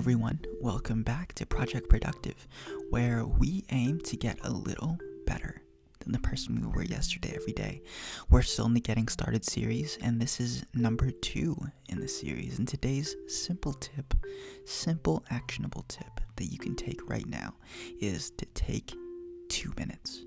everyone. Welcome back to Project Productive, where we aim to get a little better than the person we were yesterday every day. We're still in the Getting Started series, and this is number two in the series. And today's simple tip, simple actionable tip that you can take right now is to take two minutes.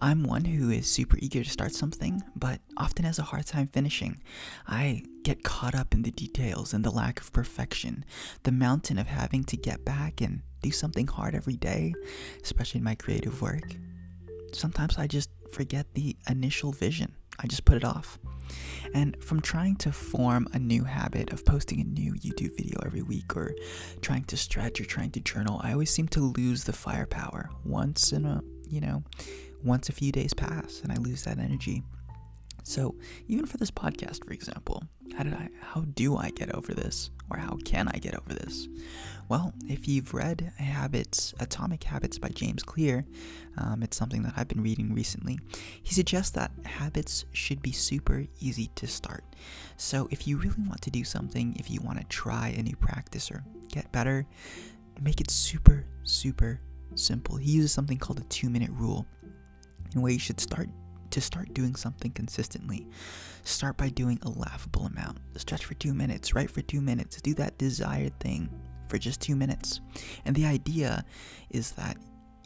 I'm one who is super eager to start something, but often has a hard time finishing. I get caught up in the details and the lack of perfection, the mountain of having to get back and do something hard every day, especially in my creative work. Sometimes I just forget the initial vision. I just put it off. And from trying to form a new habit of posting a new YouTube video every week or trying to stretch or trying to journal, I always seem to lose the firepower once in a, you know, once a few days pass and I lose that energy. So, even for this podcast, for example, how did I how do I get over this or how can I get over this? Well, if you've read Habits, Atomic Habits by James Clear, um, it's something that I've been reading recently. He suggests that habits should be super easy to start. So, if you really want to do something, if you want to try a new practice or get better, make it super, super simple. He uses something called the two minute rule in where you should start to start doing something consistently. Start by doing a laughable amount. Stretch for two minutes, write for two minutes, do that desired thing for just two minutes. And the idea is that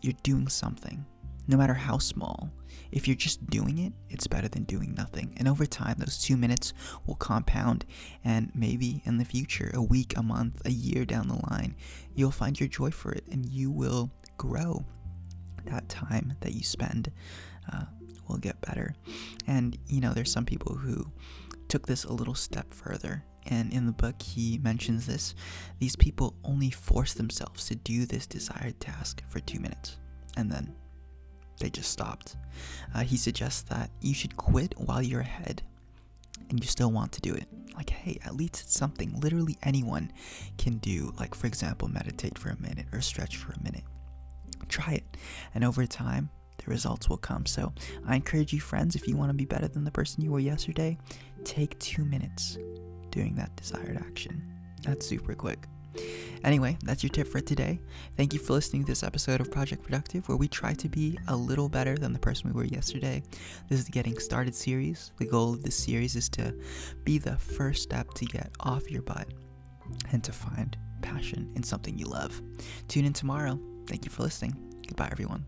you're doing something, no matter how small. If you're just doing it, it's better than doing nothing. And over time, those two minutes will compound. And maybe in the future, a week, a month, a year down the line, you'll find your joy for it and you will grow that time that you spend uh, will get better. And, you know, there's some people who took this a little step further. And in the book, he mentions this. These people only force themselves to do this desired task for two minutes. And then they just stopped. Uh, he suggests that you should quit while you're ahead and you still want to do it. Like, hey, at least it's something literally anyone can do. Like, for example, meditate for a minute or stretch for a minute. Try it. And over time, the results will come. So I encourage you, friends, if you want to be better than the person you were yesterday, take two minutes doing that desired action. That's super quick. Anyway, that's your tip for today. Thank you for listening to this episode of Project Productive, where we try to be a little better than the person we were yesterday. This is the Getting Started series. The goal of this series is to be the first step to get off your butt and to find passion in something you love. Tune in tomorrow. Thank you for listening. Goodbye, everyone.